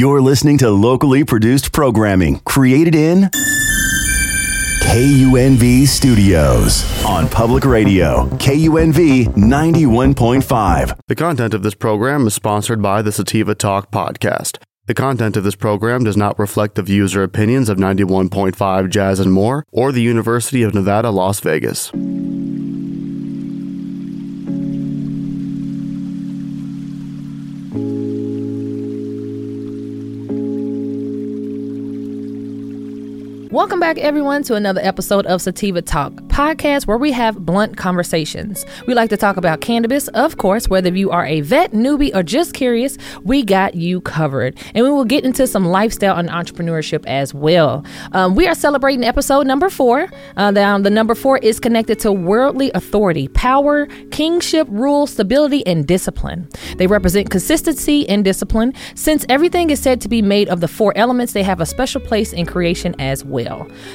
You're listening to locally produced programming created in KUNV Studios on public radio, KUNV 91.5. The content of this program is sponsored by the Sativa Talk podcast. The content of this program does not reflect the views or opinions of 91.5 Jazz and More or the University of Nevada, Las Vegas. Welcome back, everyone, to another episode of Sativa Talk, podcast where we have blunt conversations. We like to talk about cannabis, of course, whether you are a vet, newbie, or just curious, we got you covered. And we will get into some lifestyle and entrepreneurship as well. Um, we are celebrating episode number four. Uh, the, um, the number four is connected to worldly authority, power, kingship, rule, stability, and discipline. They represent consistency and discipline. Since everything is said to be made of the four elements, they have a special place in creation as well.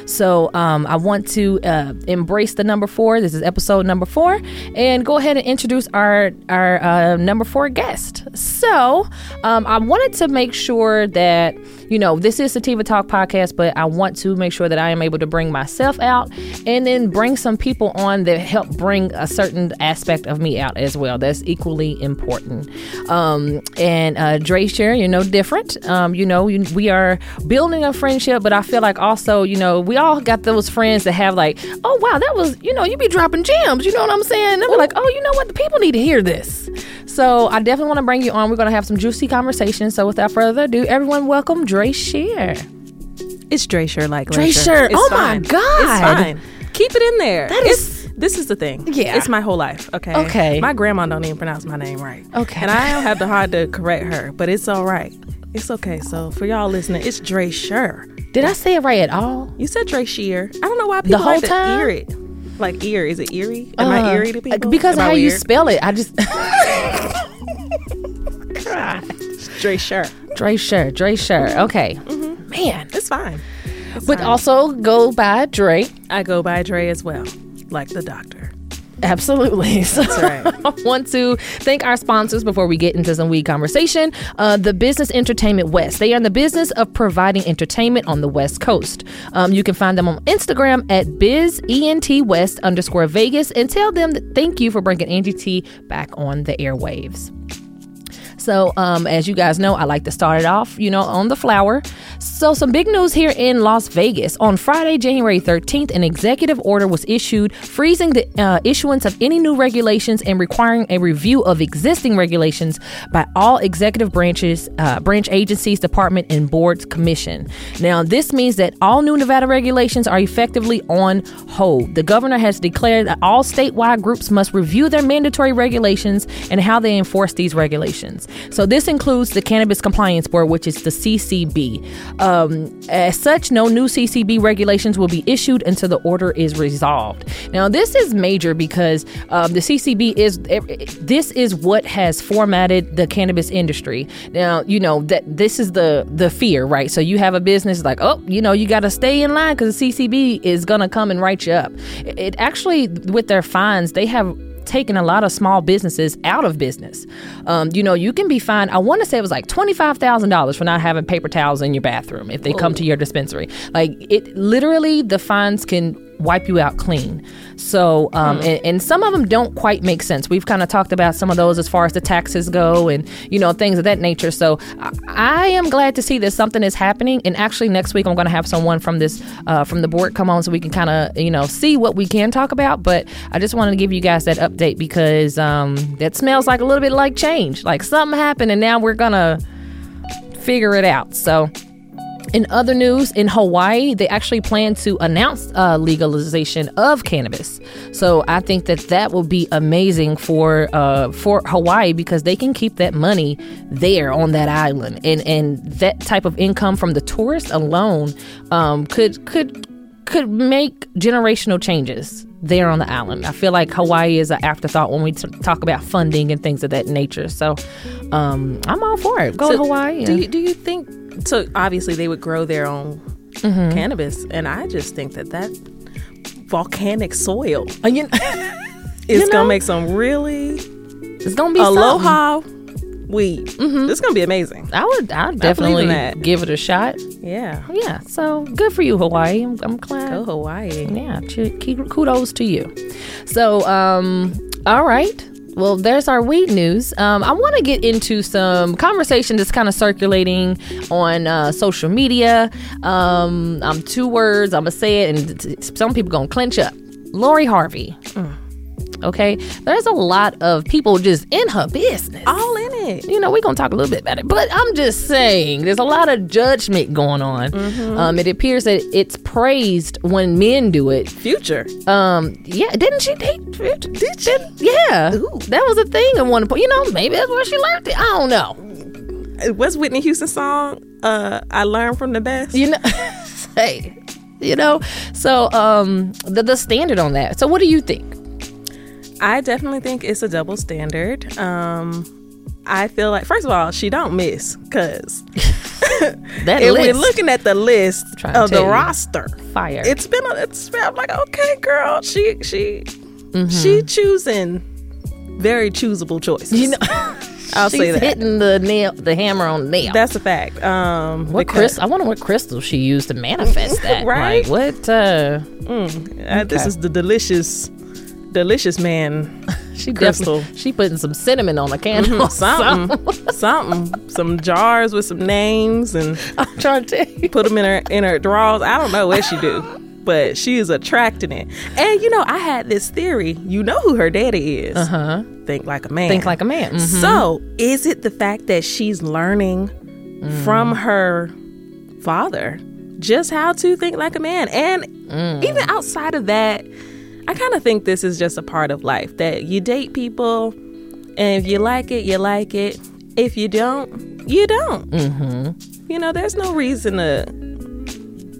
So um, I want to uh, embrace the number four. This is episode number four, and go ahead and introduce our our uh, number four guest. So um, I wanted to make sure that you know this is Sativa Talk podcast, but I want to make sure that I am able to bring myself out and then bring some people on that help bring a certain aspect of me out as well. That's equally important. Um, and uh, Dre Share, you're no different. Um, you know, we are building a friendship, but I feel like also, you know, we all got those friends that have like, oh wow, that was, you know, you be dropping gems. You know what I'm saying? They'll like, oh, you know what, the people need to hear this. So I definitely want to bring you on. We're going to have some juicy conversations. So without further ado, everyone, welcome Dre Share. It's Dre Share like Dre. It's Oh fine. my God. It's fine. Keep it in there. That It's- this is the thing. Yeah. It's my whole life. Okay. Okay. My grandma don't even pronounce my name right. Okay. And I don't have the heart to correct her, but it's all right. It's okay. So for y'all listening, it's Dre Share. Did I say it right at all? You said Dre Shear. I don't know why people the whole like time? ear it. Like ear. Is it eerie? Am I Uh, eerie to people? Because Am of I how you spell it. I just Dre Share. Dre Share, Dre Share. Okay. Mm-hmm. Man. It's fine. It's But fine. also go by Dre. I go by Dre as well, like the doctor. Absolutely. So right. I want to thank our sponsors before we get into some weed conversation. Uh, the Business Entertainment West. They are in the business of providing entertainment on the West Coast. Um, you can find them on Instagram at bizentwest underscore Vegas and tell them that thank you for bringing Angie T back on the airwaves. So, um, as you guys know, I like to start it off, you know, on the flower. So, some big news here in Las Vegas. On Friday, January 13th, an executive order was issued freezing the uh, issuance of any new regulations and requiring a review of existing regulations by all executive branches, uh, branch agencies, department, and boards commission. Now, this means that all new Nevada regulations are effectively on hold. The governor has declared that all statewide groups must review their mandatory regulations and how they enforce these regulations. So this includes the Cannabis Compliance Board, which is the CCB. Um, as such, no new CCB regulations will be issued until the order is resolved. Now, this is major because um, the CCB is this is what has formatted the cannabis industry. Now, you know that this is the the fear, right? So you have a business like, oh, you know, you got to stay in line because the CCB is gonna come and write you up. It, it actually, with their fines, they have taken a lot of small businesses out of business. Um, you know, you can be fined. I want to say it was like twenty five thousand dollars for not having paper towels in your bathroom if they come to your dispensary. Like it, literally, the fines can wipe you out clean. So, um, and, and some of them don't quite make sense. We've kind of talked about some of those as far as the taxes go, and you know things of that nature. So, I, I am glad to see that something is happening. And actually, next week I'm going to have someone from this uh, from the board come on so we can kind of you know see what we can talk about. But I just wanted to give you guys that update because um, that smells like a little bit like change. Like something happened, and now we're gonna figure it out. So. In other news, in Hawaii, they actually plan to announce uh, legalization of cannabis. So I think that that will be amazing for uh, for Hawaii because they can keep that money there on that island, and and that type of income from the tourists alone um, could could could make generational changes there on the island. I feel like Hawaii is an afterthought when we t- talk about funding and things of that nature. So um, I'm all for it. Go to Hawaii. Do you do you think so? Obviously, they would grow their own Mm-hmm. cannabis, and I just think that that volcanic soil Uh, you- is know? gonna make some really it's gonna be something. aloha weed. Mm-hmm. This gonna be amazing. I would, I would in definitely give it a shot. Yeah. Yeah, so good for you, Hawaii. I'm, I'm glad. Go Hawaii. Yeah, kudos to you. So, um, all right. Well, there's our weed news. Um, I want to get into some conversation that's kind of circulating on uh, social media. Um, I'm two words. I'm gonna say it, and t- some people gonna clench up. Lori Harvey. Okay, there's a lot of people just in her business. All in it. You know, we're gonna talk a little bit about it, but I'm just saying, there's a lot of judgment going on. Um, it appears that it's praised when men do it, Future. um, yeah, didn't she date? Did she? Yeah, that was a thing at one point. You know, maybe that's where she learned it. I don't know. What's Whitney Houston's song? Uh, I learned from the best. You know, hey, you know. So, um, the the standard on that. So, what do you think? I definitely think it's a double standard. Um, I feel like first of all, she don't miss because That if list, we're looking at the list of the roster, fire. it's been a, it's been I'm like okay, girl, she she Mm-hmm. she choosing very choosable choices. you know, I'll she's say that. hitting the nail, the hammer on the nail. That's a fact. Um, what crystal? I wonder what crystal she used to manifest that. Right? Like what? Uh, uh, this is the delicious, delicious man. she Crystal. she putting some cinnamon on a candle. Something, something, some jars with some names and I'm trying to tell you. put them in her in her drawers. I don't know what she do, but she is attracting it. And you know, I had this theory. You know who her daddy is? Uh huh. Think like a man. Think like a man. Mhm. So, is it the fact that she's learning from her father just how to think like a man? And even outside of that, I kind of think this is just a part of life that you date people, and if you like it, you like it. If you don't, you don't. Mm-hmm. You know, there's no reason to,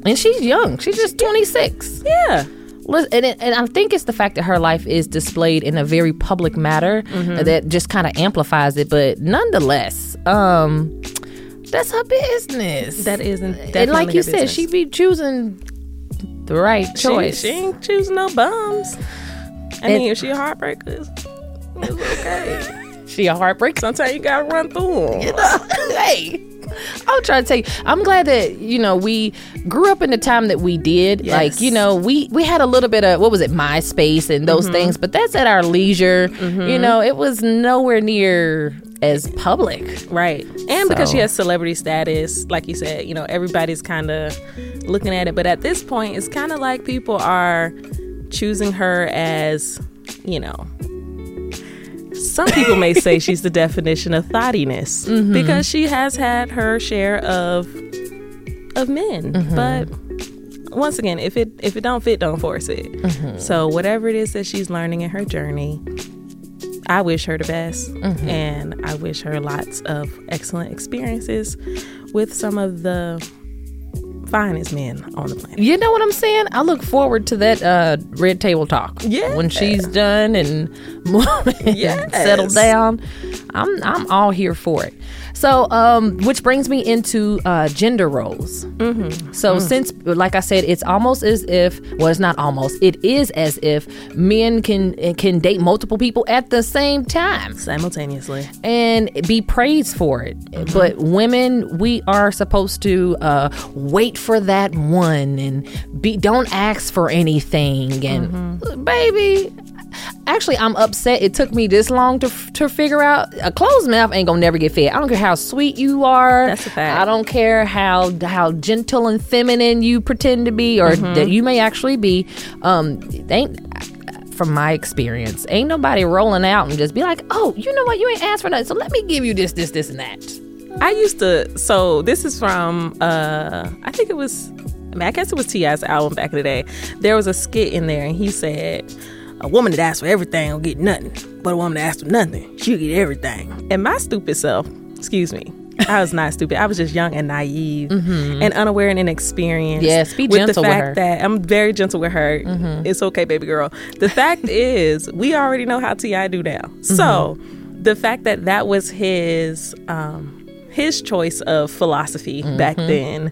And she's young. She's just 26. yeah. And, it, and I think it's the fact that her life is displayed in a very public matter Mm-hmm. that just kind of amplifies it. But nonetheless, um, that's her business. That isn't. and like you said, she'd be choosing the right choice. she ain't choosing no bums. I mean, if she a heartbreaker, it's, okay. She a heartbreak. Sometimes you gotta run through them. hey, I'm trying to tell you. I'm glad that you know we grew up in the time that we did. Yes. Like you know, we we had a little bit of what was it, MySpace and Mm-hmm. those things, but that's at our leisure. You know, it was nowhere near as public. Right. And because she has celebrity status, like you said, you know, everybody's kind of looking at it. But at this point, it's kind of like people are choosing her as, you know, some people may say she's the definition of thottiness mm-hmm. because she has had her share of of men. Mm-hmm. But once again, if it if it don't fit, don't force it. Mm-hmm. So whatever it is that she's learning in her journey, I wish her the best, and I wish her lots of excellent experiences with some of the finest men on the planet. You know what I'm saying? I look forward to that uh, red table talk. Yeah. When she's done and, and Yes. settled down, I'm I'm all here for it. So, um, which brings me into uh, gender roles. Mm-hmm. So, since, like I said, it's almost as if, well, it's not almost. It is as if men can can date multiple people at the same time Simultaneously. and be praised for it. But women, we are supposed to uh, wait for that one and be don't ask for anything. And baby, actually, I'm upset. It took me this long to to figure out a closed mouth ain't gonna never get fed. I don't care how sweet you are. That's a fact. I don't care how how gentle and feminine you pretend to be or that you may actually be. Um, ain't from my experience, ain't nobody rolling out and just be like, oh, you know what, you ain't asked for nothing, so let me give you this, this, this, and that. I used to. So this is from. uh I think it was. I mean, I guess it was T.I.'s album back in the day. There was a skit in there, and he said, "A woman that asks for everything will get nothing, but a woman that asks for nothing, she'll get everything." And my stupid self, excuse me, I was not stupid. I was just young and naive mm-hmm. and unaware and inexperienced. Yes, be with gentle the with fact her. that I'm very gentle with her. Mm-hmm. It's okay, baby girl. The fact is, we already know how T.I. do now. So mm-hmm. the fact that that was his um, his choice of philosophy back then,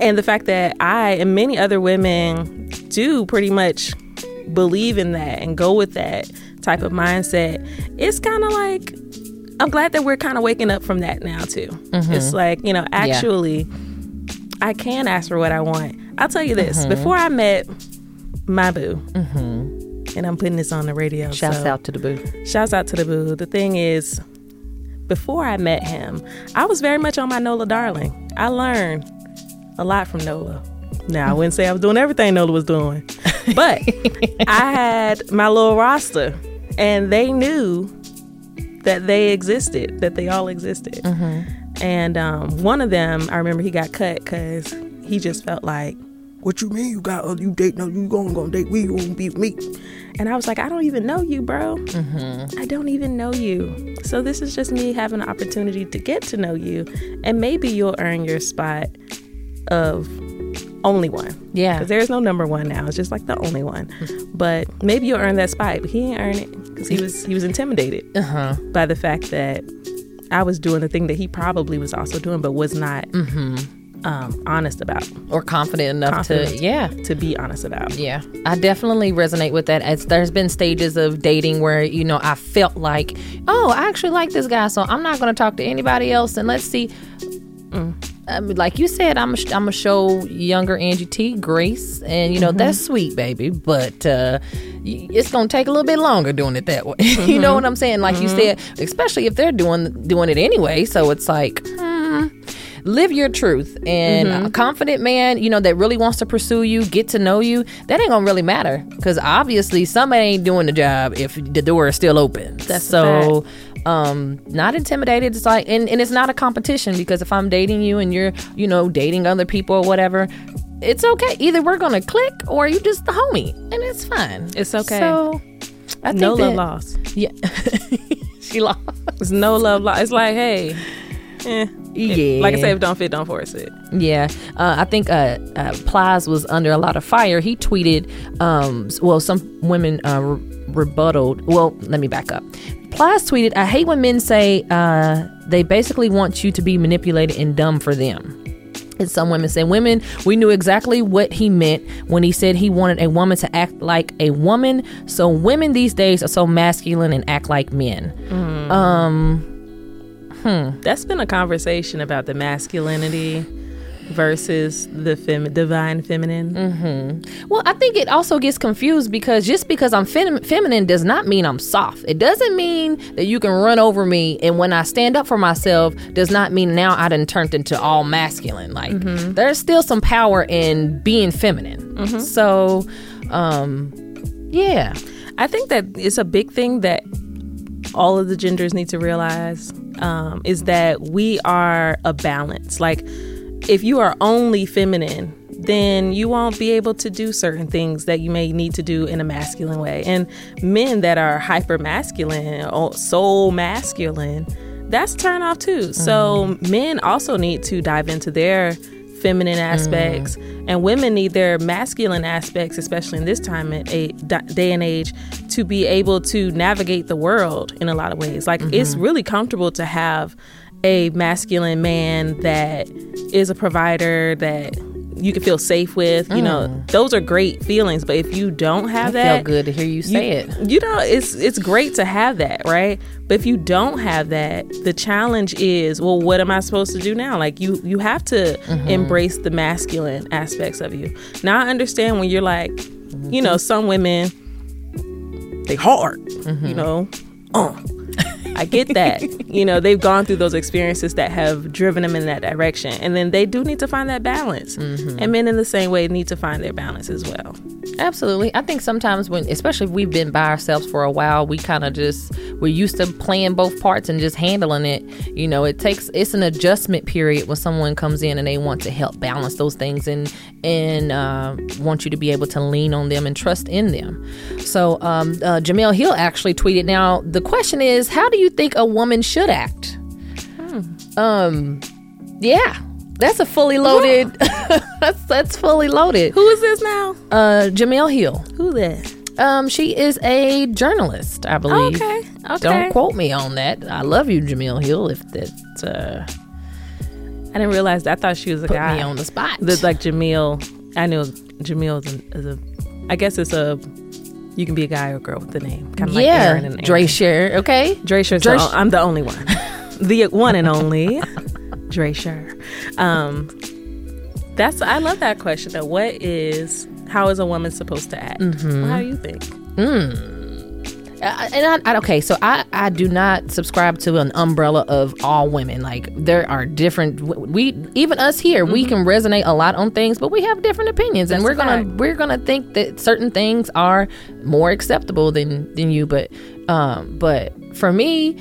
and the fact that I and many other women do pretty much believe in that and go with that type of mindset, it's kind of like I'm glad that we're kind of waking up from that now too. Mm-hmm. It's like you know, actually, I can ask for what I want. I'll tell you this: before I met my boo, and I'm putting this on the radio. Mm-hmm. Shouts so- out to the boo. Shouts out to the boo. The thing is, before I met him, I was very much on my Nola darling. I learned a lot from Nola. Now, I wouldn't say I was doing everything Nola was doing, but I had my little roster, and they knew that they existed, that they all existed. And um, one of them, I remember he got cut because he just felt like, "What you mean you got uh, you date? No, you going gonna date me? You won't be with me?" And I was like, "I don't even know you, bro. I don't even know you. So this is just me having an opportunity to get to know you, and maybe you'll earn your spot of only one. Yeah. because there's no number one now. It's just like the only one. But maybe you'll earn that spot. But he didn't earn it because he was he was intimidated Uh huh. by the fact that I was doing the thing that he probably was also doing, but was not um, honest about. Or confident enough Confident. to, yeah. To be honest about. Yeah, I definitely resonate with that. As there's been stages of dating where you know I felt like, oh, I actually like this guy, so I'm not going to talk to anybody else, and let's see. I mean, like you said, I'm a, I'm gonna show younger Angie T grace, and you know that's sweet, baby. But uh, it's gonna take a little bit longer doing it that way. you know what I'm saying? Like you said, especially if they're doing doing it anyway. So it's like. hmm, live your truth and a confident man you know that really wants to pursue you get to know you that ain't gonna really matter because obviously somebody ain't doing the job if the door is still open That's a so um not intimidated it's like and, and it's not a competition because if i'm dating you and you're you know dating other people or whatever it's okay either we're gonna click or you just the homie and it's fine It's okay. so i think No love that- lost. yeah she lost It's no love lost. It's like, hey, eh. yeah Like I said, if don't fit, don't force it. Yeah, uh, I think uh, uh, Plies was under a lot of fire. He tweeted, um, well, some women uh, re- rebutted. Well, let me back up. Plies tweeted, I hate when men say uh, they basically want you to be manipulated and dumb for them. And some women say, Women, we knew exactly what he meant when he said he wanted a woman to act like a woman. So women these days are so masculine and act like men. Hmm. That's been a conversation about the masculinity versus the fem- divine feminine. Well, I think it also gets confused because just because I'm fem- feminine does not mean I'm soft. It doesn't mean that you can run over me, and when I stand up for myself, does not mean now I done turned into all masculine. Like there's still some power in being feminine. So, um, yeah, I think that it's a big thing that all of the genders need to realize um, is that we are a balance. Like, if you are only feminine, then you won't be able to do certain things that you may need to do in a masculine way. And men that are hyper masculine or so masculine, that's turn off too. So mm-hmm. men also need to dive into their feminine aspects mm. and women need their masculine aspects especially in this time and a day and age to be able to navigate the world in a lot of ways like it's mm-hmm. really comfortable to have a masculine man that is a provider that you can feel safe with you know mm. those are great feelings but if you don't have it that feel good to hear you say you, it. You know, it's it's great to have that, right? But if you don't have that, the challenge is, well, what am I supposed to do now? Like you you have to mm-hmm. embrace the masculine aspects of you. Now I understand when you're like, you mm-hmm. know, some women they hard, mm-hmm. you know. Uh. I get that. you know, they've gone through those experiences that have driven them in that direction. And then they do need to find that balance. And men in the same way need to find their balance as well. Absolutely. I think sometimes when, especially if we've been by ourselves for a while, we kind of just, we're used to playing both parts and just handling it. You know, it takes, it's an adjustment period when someone comes in and they want to help balance those things and, and uh, want you to be able to lean on them and trust in them. So, um, uh, Jemele Hill actually tweeted, now the question is, how do you think a woman should act? Um, yeah. That's a fully loaded. that's that's fully loaded. Who is this now? Uh, Jemele Hill. Who that? Um, she is a journalist, I believe. Okay. Okay. Don't quote me on that. I love you, Jemele Hill. If that uh, I didn't realize that. I thought she was a put guy. me on the spot. That's like Jamil. I knew Jamil is a, is a. I guess it's a You can be a guy or girl with the name, kind of like yeah, Aaron and Aaron. Drechir, okay? Drechir's Dre Sh- I'm the only one, the one and only Drechir. Um, that's I love that question. Though, what is how is a woman supposed to act? Mm-hmm. How do you think? Uh, and I, I, okay, so I, I do not subscribe to an umbrella of all women. Like there are different. We even us here, we can resonate a lot on things, but we have different opinions, and we're gonna fact. we're gonna think that certain things are more acceptable than than you. But um, but for me,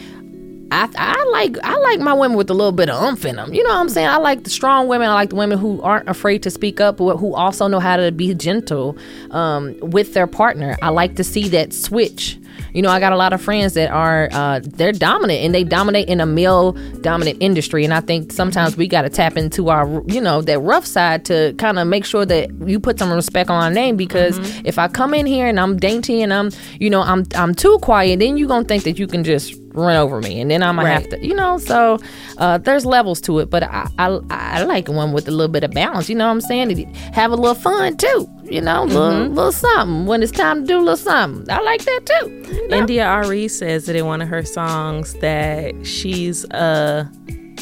I, I like I like my women with a little bit of umph in them. You know what I'm saying? I like the strong women. I like the women who aren't afraid to speak up, but who also know how to be gentle um, with their partner. I like to see that switch. You know, I got a lot of friends that are uh, they're dominant and they dominate in a male dominant industry, and I think sometimes we got to tap into our you know that rough side to kind of make sure that you put some respect on our name. Because if I come in here and I'm dainty and I'm you know I'm I'm too quiet, then you gonna think that you can just run over me and then I'm gonna have to you know so uh, there's levels to it but I, I I like one with a little bit of balance you know what I'm saying? Have a little fun too you know little little something. When it's time to do a little something I like that too. You know? India Arie says that in one of her songs that she's a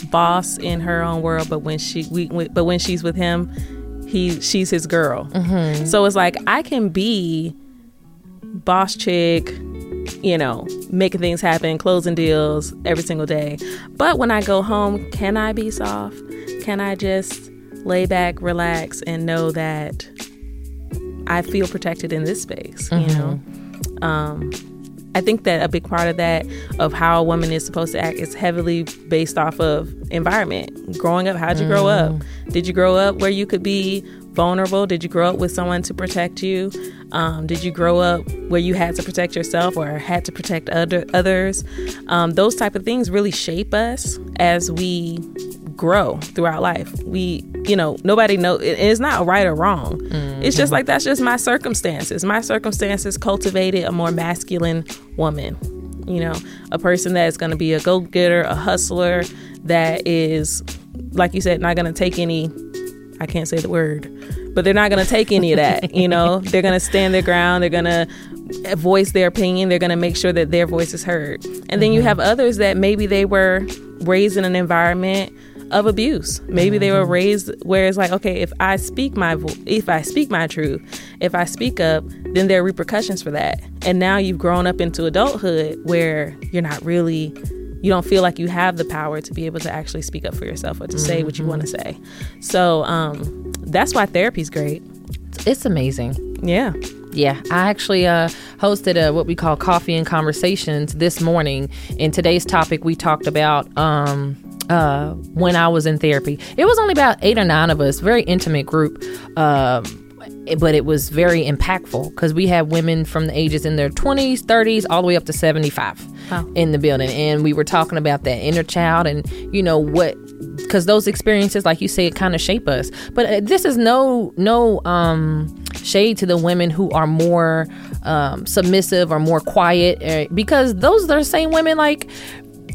boss in her own world, but when she we, we- but when she's with him, he she's his girl. So it's like I can be boss chick, you know, making things happen, closing deals every single day. But when I go home, can I be soft? Can I just lay back, relax, and know that I feel protected in this space? You know. Um, I think that a big part of that, of how a woman is supposed to act, is heavily based off of environment. Growing up, how'd you grow up? Did you grow up where you could be vulnerable? Did you grow up with someone to protect you? Um, did you grow up where you had to protect yourself or had to protect other others? Um, those type of things really shape us as we grow throughout life. We, you know, nobody know. it- It's not right or wrong. It's just like that's just my circumstances. My circumstances cultivated a more masculine woman. You know, a person that is going to be a go getter, a hustler, that is, like you said, not going to take any. I can't say the word, but they're not going to take any of that. You know, they're going to stand their ground. They're going to voice their opinion. They're going to make sure that their voice is heard. And then you mm-hmm. have others that maybe they were raised in an environment of abuse. Maybe they were mm-hmm. raised where it's like, okay, if I speak my vo- if I speak my truth, if I speak up, then there are repercussions for that. And now you've grown up into adulthood where you're not really you don't feel like you have the power to be able to actually speak up for yourself or to say what you want to say. So um, that's why therapy's great. it's amazing Yeah. Yeah, I actually uh, hosted a what we call coffee and conversations this morning. In today's topic, we talked about um, uh, when I was in therapy. It was only about eight or nine of us, very intimate group. Um but it was very impactful because we had women from the ages in their 20s, 30s, all the way up to 75 Wow. in the building. And we were talking about that inner child and, you know, what, because those experiences, like you say, kind of shape us. But uh, this is no, no, um, shade to the women who are more um, submissive or more quiet uh, because those are the same women like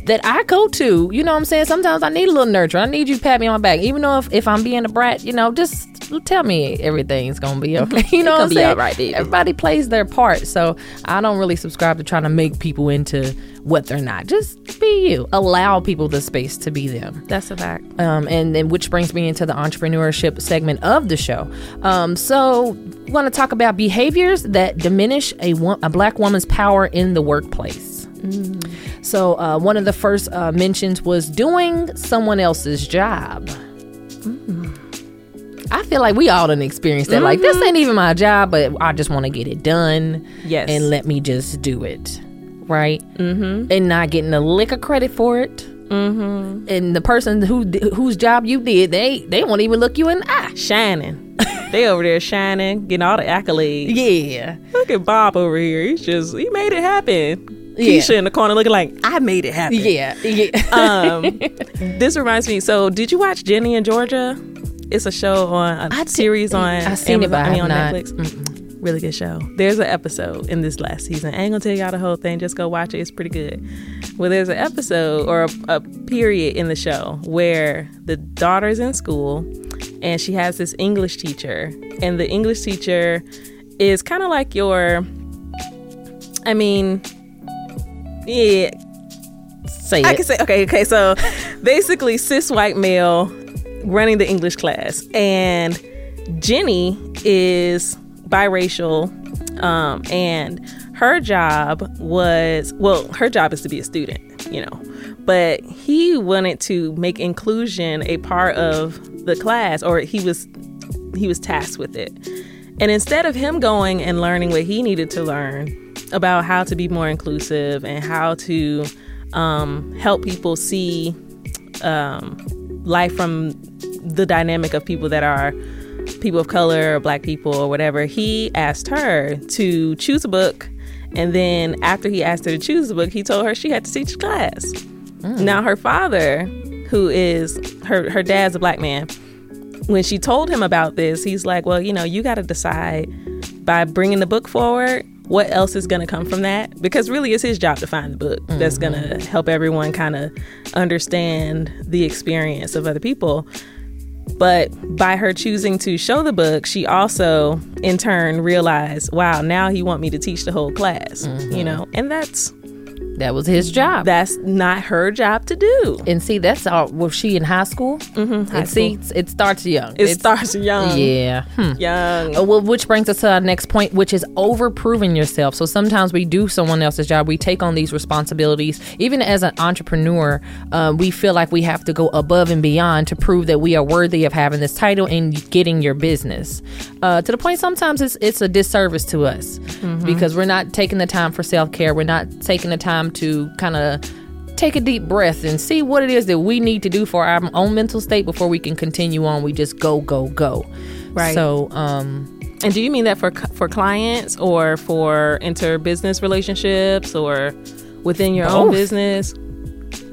that I go to. You know what I'm saying? Sometimes I need a little nurture. I need you to pat me on my back. Even though if, if I'm being a brat, you know, just tell me everything's gonna be okay. You know what I'm be saying? all right, baby. Everybody plays their part. So I don't really subscribe to trying to make people into what they're not. Just be you. Allow people the space to be them. That's a fact. Um, and then which brings me into the entrepreneurship segment of the show. Um, so, want to talk about behaviors that diminish a a black woman's power in the workplace. So, uh, one of the first uh, mentions was doing someone else's job. I feel like we all done experienced that. Like, this ain't even my job, but I just want to get it done. Yes. And let me just do it. Right? Mm-hmm. And not getting a lick of credit for it. Mm-hmm. And the person who whose job you did, they they won't even look you in the eye. Shining. they over there shining, getting all the accolades. Yeah. Look at Bob over here. He's just he made it happen. Yeah. Keisha in the corner looking like I made it happen. Yeah. Yeah. Um, this reminds me. So, did you watch Ginny & Georgia? It's a show on a I did- series on. I seen it, but I mean, on not. Netflix. Really good show. There's an episode in this last season. I ain't gonna tell y'all the whole thing. Just go watch it. It's pretty good. Well, there's an episode or a, a period in the show where the daughter's in school and she has this English teacher, and the English teacher is kind of like your I mean, yeah. Say I can say okay, okay. So basically, cis white male running the English class, and Ginny is biracial, um, and her job was well, her job is to be a student, you know, but he wanted to make inclusion a part of the class, or he was he was tasked with it. And instead of him going and learning what he needed to learn about how to be more inclusive and how to um, help people see um, life from the dynamic of people that are people of color or black people or whatever, he asked her to choose a book. And then after he asked her to choose a book, he told her she had to teach class. Now her father, who is her her dad's a black man, when she told him about this, he's like, "Well, you know, you got to decide by bringing the book forward, what else is going to come from that? Because really, it's his job to find the book that's going to mm-hmm. help everyone kind of understand the experience of other people." But by her choosing to show the book, she also, in turn, realized, "Wow, now he want me to teach the whole class," you mm-hmm. know, and that's that was his job. that's not her job to do. and see, that's all. Was she in high school? Mm-hmm, high and see, it starts young. It It's- starts young, Yeah. Hmm. young. Uh, well, which brings us to our next point, which is overproving yourself. So sometimes we do someone else's job. We take on these responsibilities. Even as an entrepreneur, um, we feel like we have to go above and beyond to prove that we are worthy of having this title and getting your business. Uh, to the point sometimes it's it's a disservice to us because we're not taking the time for self care. We're not taking the time to kind of take a deep breath and see what it is that we need to do for our own mental state before we can continue on. We just go, go, go. Right. So, um, And do you mean that for for clients or for inter business relationships or within your own business?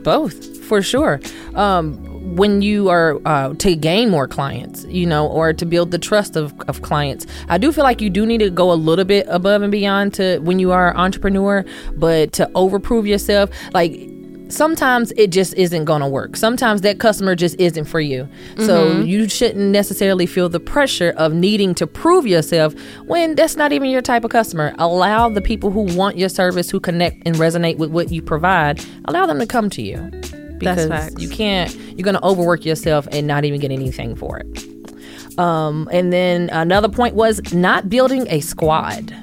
both for sure. Um, when you are uh, to gain more clients, you know, or to build the trust of, of clients, I do feel like you do need to go a little bit above and beyond to when you are an entrepreneur, but to overprove yourself, like sometimes it just isn't going to work. Sometimes that customer just isn't for you. So you shouldn't necessarily feel the pressure of needing to prove yourself when that's not even your type of customer. Allow the people who want your service, who connect and resonate with what you provide, allow them to come to you. Because you can't, you're going to overwork yourself and not even get anything for it. Um, and then another point was not building a squad.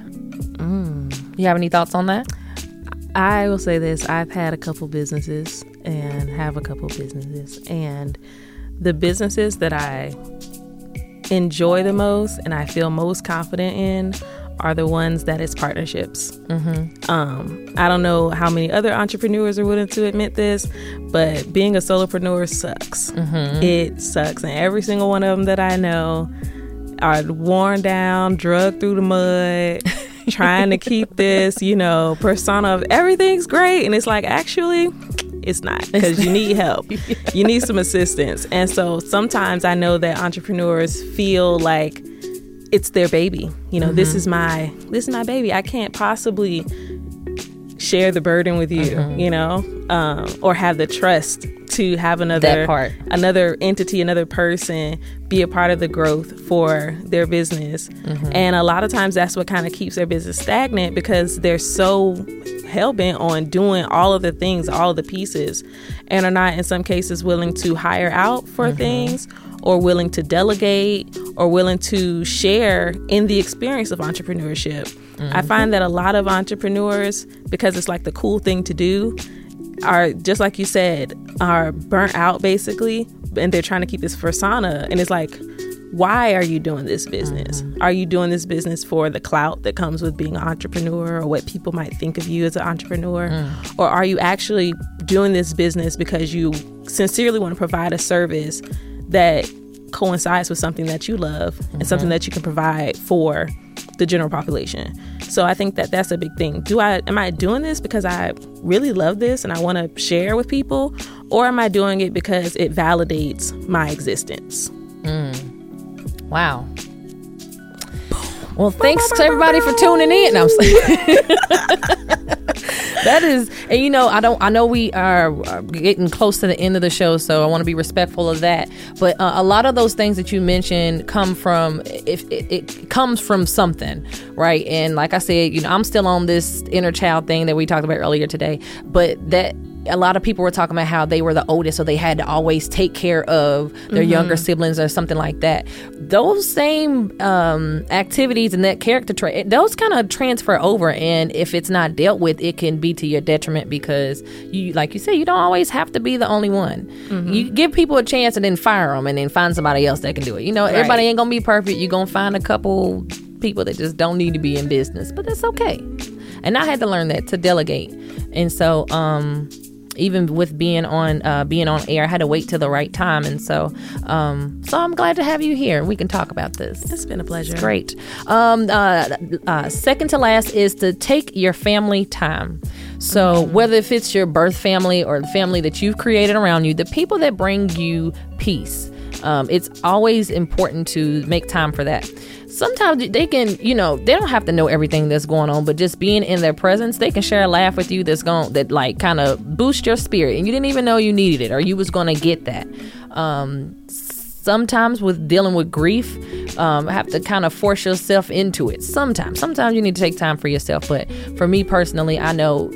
You have any thoughts on that? I will say this: I've had a couple businesses and have a couple businesses, and the businesses that I enjoy the most and I feel most confident in are the ones that is partnerships. Mm-hmm. Um, I don't know how many other entrepreneurs are willing to admit this, but being a solopreneur sucks. It sucks, and every single one of them that I know are worn down, drugged through the mud, trying to keep this, you know, persona of everything's great. And it's like, actually, it's not because you need help. You need some assistance. And so sometimes I know that entrepreneurs feel like it's their baby. You know, this mm-hmm. is my this is my baby. I can't possibly share the burden with you, mm-hmm. you know, um, or have the trust to have another part. another entity, another person be a part of the growth for their business. Mm-hmm. And a lot of times that's what kind of keeps their business stagnant because they're so hell bent on doing all of the things, all of the pieces, and are not in some cases willing to hire out for things or willing to delegate or willing to share in the experience of entrepreneurship. I mm-hmm. find that a lot of entrepreneurs, because it's like the cool thing to do, are just like you said, are burnt out basically, and they're trying to keep this persona. And it's like, why are you doing this business? Mm-hmm. Are you doing this business for the clout that comes with being an entrepreneur or what people might think of you as an entrepreneur? Mm. Or are you actually doing this business because you sincerely want to provide a service that coincides with something that you love and something mm-hmm. that you can provide for the general population. So I think that that's a big thing. Do I am I doing this because I really love this and I want to share with people or am I doing it because it validates my existence? Mm. Wow. Well, thanks to everybody for tuning in. No, I'm just- that is, and you know, I don't. I know we are getting close to the end of the show, so I want to be respectful of that. But uh, a lot of those things that you mentioned come from if it, it, comes from something, right? And like I said, you know, I'm still on this inner child thing that we talked about earlier today, but that a lot of people were talking about how they were the oldest, so they had to always take care of their mm-hmm. younger siblings or something like that. Those same um, activities and that character trait, those kind of transfer over, and if it's not dealt with, it can be to your detriment because you, like you said, you don't always have to be the only one. Mm-hmm. You give people a chance and then fire them, and then find somebody else that can do it. You know, right. everybody ain't gonna be perfect. You're gonna find a couple people that just don't need to be in business, but that's okay. And I had to learn that to delegate. And so, um, even with being on uh, being on air, I had to wait till the right time, and so um, so I'm glad to have you here. We can talk about this. It's been a pleasure. It's great. Um, uh, uh, second to last is to take your family time. So mm-hmm. whether if it's your birth family or the family that you've created around you, the people that bring you peace. Um, it's always important to make time for that sometimes they can, you know, they don't have to know everything that's going on, but just being in their presence, they can share a laugh with you that's going that like kind of boost your spirit, and you didn't even know you needed it or you was going to get that. Um, sometimes with dealing with grief, um, have to kind of force yourself into it. Sometimes, sometimes you need to take time for yourself. But for me personally, I know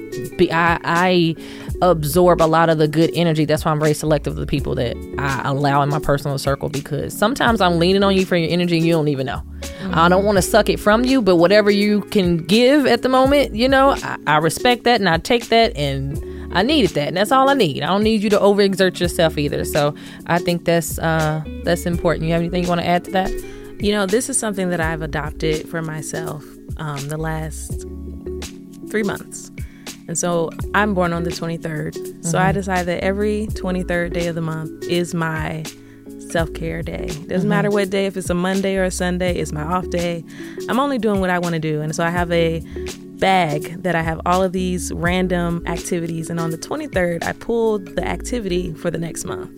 I, I absorb a lot of the good energy. That's why I'm very selective of the people that I allow in my personal circle because sometimes I'm leaning on you for your energy and you don't even know. Mm-hmm. I don't want to suck it from you, but whatever you can give at the moment, you know, I, I respect that and I take that and I needed that, and that's all I need. I don't need you to overexert yourself either. So I think that's uh, that's important. You have anything you want to add to that? You know, this is something that I've adopted for myself um, the last three months. And so I'm born on the 23rd. Mm-hmm. So I mm-hmm. that every 23rd day of the month is my self care day. Doesn't mm-hmm. matter what day, if it's a Monday or a Sunday, it's my off day. I'm only doing what I want to do. And so I have a bag that I have all of these random activities. And on the 23rd, I pulled the activity for the next month.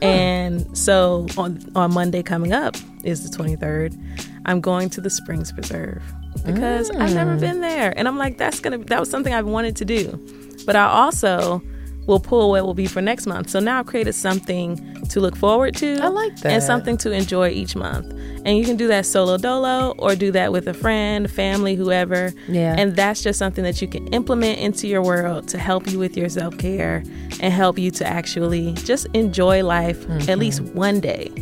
And so on on Monday coming up is the 23rd. I'm going to the Springs Preserve because mm. I've never mm. been there, and I'm like, that's gonna that was something I've wanted to do, but I also will pull what will be for next month. So now I've created something to look forward to. I like that. And something to enjoy each month. And you can do that solo dolo or do that with a friend, family, whoever. Yeah. And that's just something that you can implement into your world to help you with your self care and help you to actually just enjoy life mm-hmm. at least one day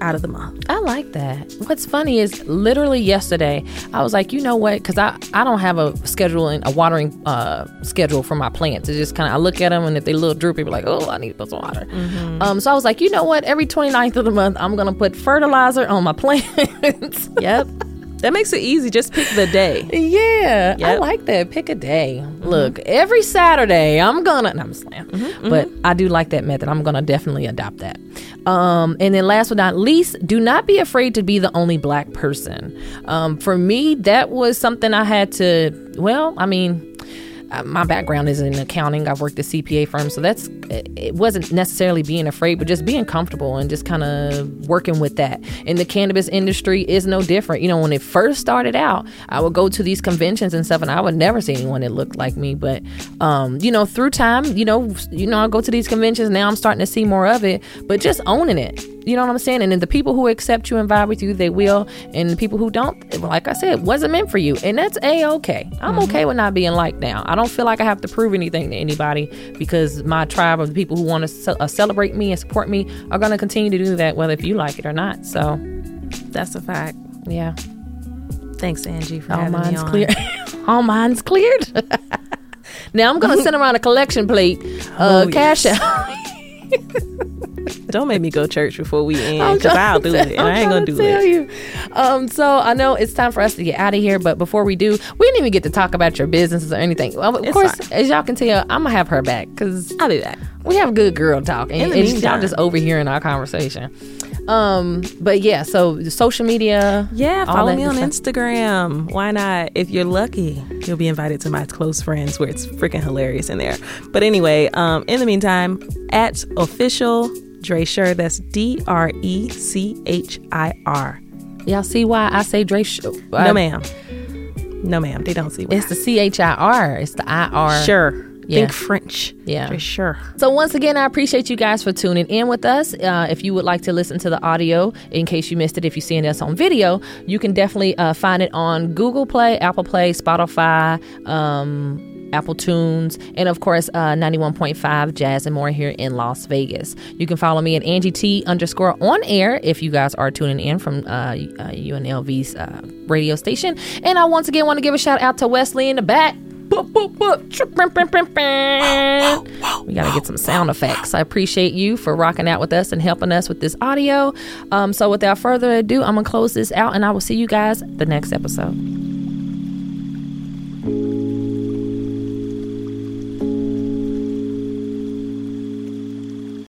out of the month. I like that. What's funny is literally yesterday, I was like, you know what? Because I, I don't have a schedule and a watering uh, schedule for my plants. It's just kind of, I look at them and if they look droopy, I'm like, oh, I need to put some water. Mm-hmm. Um, so I was like, you know what? Every 29th of the month, I'm going to put fertilizer on my plants. yep. That makes it easy. Just pick the day. Yeah, yep. I like that. Pick a day. Mm-hmm. Look, every Saturday I'm gonna. No, I'm slam, mm-hmm, but mm-hmm. I do like that method. I'm gonna definitely adopt that. Um, and then last but not least, do not be afraid to be the only black person. Um, for me, that was something I had to. Well, I mean my background is in accounting. I've worked at CPA firms, so that's it wasn't necessarily being afraid, but just being comfortable and just kind of working with that. And the cannabis industry is no different. You know, when it first started out, I would go to these conventions and stuff, and I would never see anyone that looked like me. But um, you know, through time, you know, you know, I go to these conventions now. I'm starting to see more of it, but just owning it you know what I'm saying? And then the people who accept you and vibe with you, they will. And the people who don't, like I said, wasn't meant for you. And that's a okay. I'm mm-hmm. okay with not being liked now. I don't feel like I have to prove anything to anybody because my tribe of the people who want to ce- uh, celebrate me and support me are going to continue to do that, whether if you like it or not. So that's a fact. Yeah. Thanks, Angie, for All having mine's me on. clear. All mine's cleared. now I'm going to send around a collection plate, uh, oh, cash yes. out. Don't make me go church before we end because I'll do it and I'm I ain't gonna do tell it. You. Um, so I know it's time for us to get out of here, but before we do, we didn't even get to talk about your businesses or anything. Well, of it's course, fine. as y'all can tell, I'm gonna have her back because I'll do that. We have good girl talk, and, and y'all just overhearing our conversation. Um, but yeah, so social media. Yeah, follow me on Instagram. Why not? If you're lucky, you'll be invited to my close friends where it's freaking hilarious in there. But anyway, um, in the meantime, at official Drechir. That's D R E C H I R. Y'all see why I say Drechir? No, ma'am. No, ma'am. They don't see. It's the C H I R. It's the I R. Sure. Yeah. Think French. Yeah. For sure. So once again, I appreciate you guys for tuning in with us. Uh, if you would like to listen to the audio, in case you missed it, if you're seeing us on video, you can definitely uh, find it on Google Play, Apple Play, Spotify. Um, Apple Tunes, and of course, uh, 91.5 Jazz and more here in Las Vegas. You can follow me at Angie T underscore on air if you guys are tuning in from uh, uh, UNLV's uh, radio station. And I once again want to give a shout out to Wesley in the back. We got to get some sound effects. I appreciate you for rocking out with us and helping us with this audio. Um, so, without further ado, I'm going to close this out and I will see you guys the next episode.